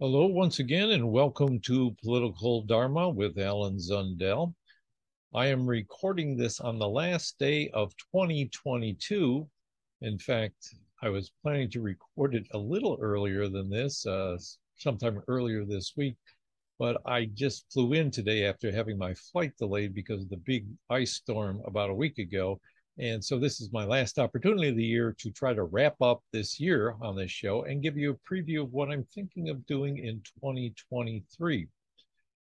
Hello, once again, and welcome to Political Dharma with Alan Zundel. I am recording this on the last day of 2022. In fact, I was planning to record it a little earlier than this, uh, sometime earlier this week, but I just flew in today after having my flight delayed because of the big ice storm about a week ago. And so this is my last opportunity of the year to try to wrap up this year on this show and give you a preview of what I'm thinking of doing in 2023.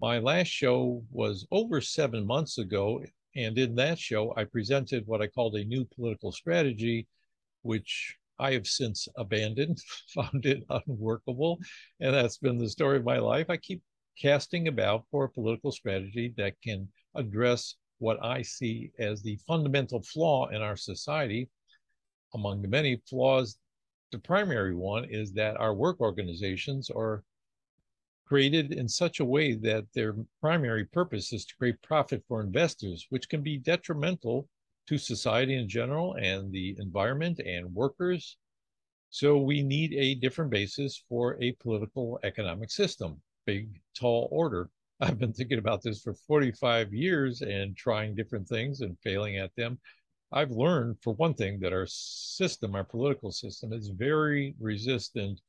My last show was over seven months ago. And in that show, I presented what I called a new political strategy, which I have since abandoned, found it unworkable. And that's been the story of my life. I keep casting about for a political strategy that can address what I see as the fundamental flaw in our society. Among the many flaws, the primary one is that our work organizations are created in such a way that their primary purpose is to create profit for investors, which can be detrimental to society in general and the environment and workers. So we need a different basis for a political economic system, big, tall order. I've been thinking about this for 45 years and trying different things and failing at them. I've learned, for one thing, that our system, our political system, is very resistant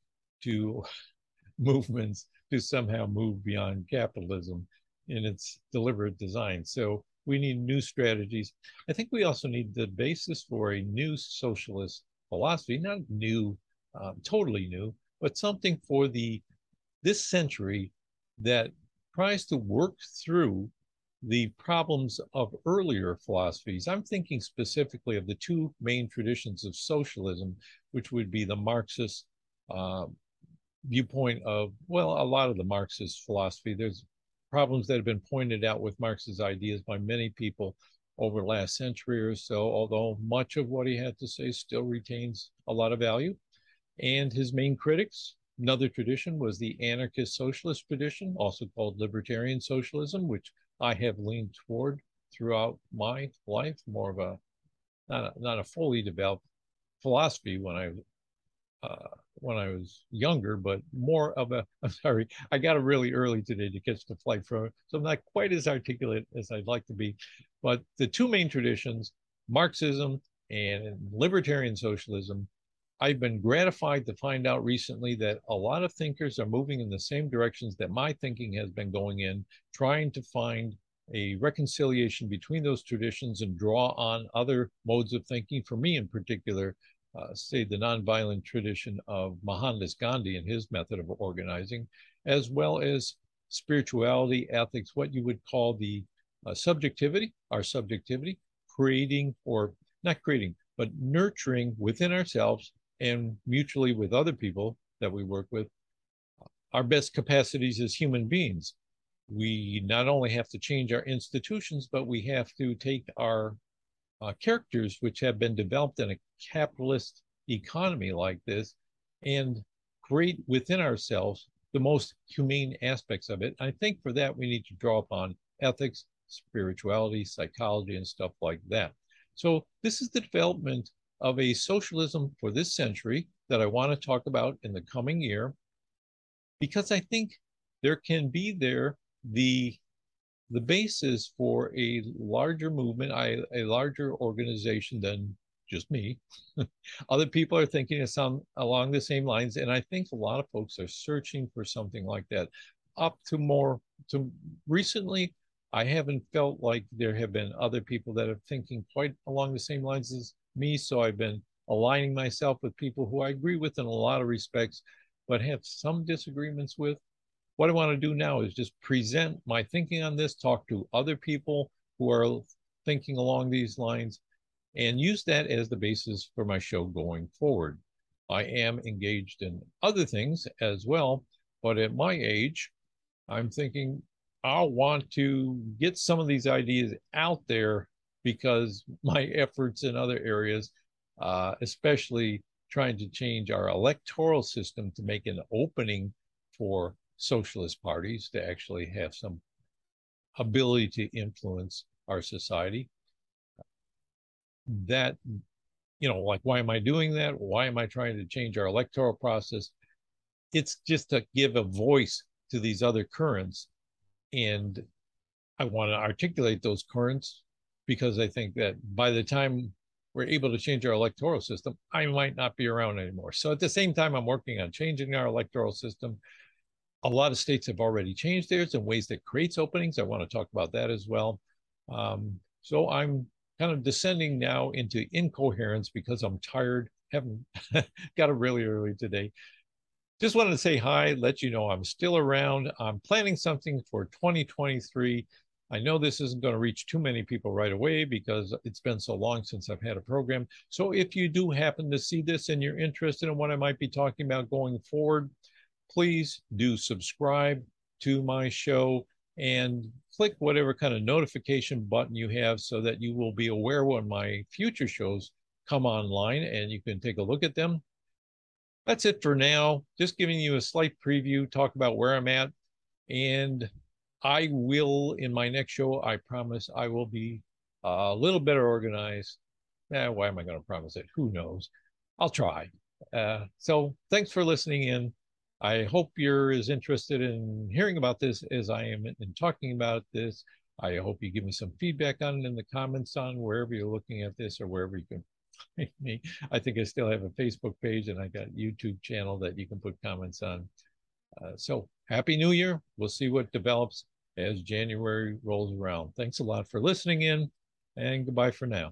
to movements to somehow move beyond capitalism in its deliberate design. So we need new strategies. I think we also need the basis for a new socialist philosophy, not new, um, totally new, but something for the this century that tries to work through the problems of earlier philosophies. I'm thinking specifically of the two main traditions of socialism, which would be the Marxist uh, viewpoint of, well, a lot of the Marxist philosophy. There's problems that have been pointed out with Marx's ideas by many people over the last century or so, although much of what he had to say still retains a lot of value. And his main critics, Another tradition was the anarchist socialist tradition, also called libertarian socialism, which I have leaned toward throughout my life, more of a not a, not a fully developed philosophy when I uh, when I was younger, but more of a. I'm sorry, I got up really early today to catch the flight from, so I'm not quite as articulate as I'd like to be. But the two main traditions, Marxism and libertarian socialism, I've been gratified to find out recently that a lot of thinkers are moving in the same directions that my thinking has been going in, trying to find a reconciliation between those traditions and draw on other modes of thinking. For me, in particular, uh, say the nonviolent tradition of Mohandas Gandhi and his method of organizing, as well as spirituality, ethics, what you would call the uh, subjectivity, our subjectivity, creating or not creating, but nurturing within ourselves and mutually with other people that we work with our best capacities as human beings. We not only have to change our institutions, but we have to take our uh, characters, which have been developed in a capitalist economy like this, and create within ourselves the most humane aspects of it. I think for that, we need to draw upon ethics, spirituality, psychology, and stuff like that. So, this is the development of a socialism for this century that I want to talk about in the coming year, because I think there can be there the the basis for a larger movement, I, a larger organization than just me. Other people are thinking of some along the same lines, and I think a lot of folks are searching for something like that. Up to more to recently, I haven't felt like there have been other people that are thinking quite along the same lines as me. So I've been aligning myself with people who I agree with in a lot of respects, but have some disagreements with. What I want to do now is just present my thinking on this, talk to other people who are thinking along these lines, and use that as the basis for my show going forward. I am engaged in other things as well, but at my age, I'm thinking I'll want to get some of these ideas out there because my efforts in other areas, uh, especially trying to change our electoral system to make an opening for socialist parties to actually have some ability to influence our society. That, you know, like, why am I doing that? Why am I trying to change our electoral process? it's just to give a voice to these other currents. And I want to articulate those currents because I think that by the time we're able to change our electoral system, I might not be around anymore. So at the same time, I'm working on changing our electoral system. A lot of states have already changed theirs in ways that creates openings. I want to talk about that as well. Um, so I'm kind of descending now into incoherence because I'm tired. Haven't got up really early today. Just wanted to say hi, let you know I'm still around. I'm planning something for 2023. I know this isn't going to reach too many people right away because it's been so long since I've had a program. So if you do happen to see this and you're interested in what I might be talking about going forward, please do subscribe to my show and click whatever kind of notification button you have so that you will be aware when my future shows come online and you can take a look at them. That's it for now. Just giving you a slight preview, talk about where I'm at. And I will, in my next show, I promise I will be a little better organized. Eh, why am I going to promise it? Who knows? I'll try. Uh, so thanks for listening in. I hope you're as interested in hearing about this as I am in talking about this. I hope you give me some feedback on it in the comments on wherever you're looking at this or wherever you can find me. I think I still have a Facebook page and I got YouTube channel that you can put comments on. Uh, so happy new year. We'll see what develops as January rolls around. Thanks a lot for listening in and goodbye for now.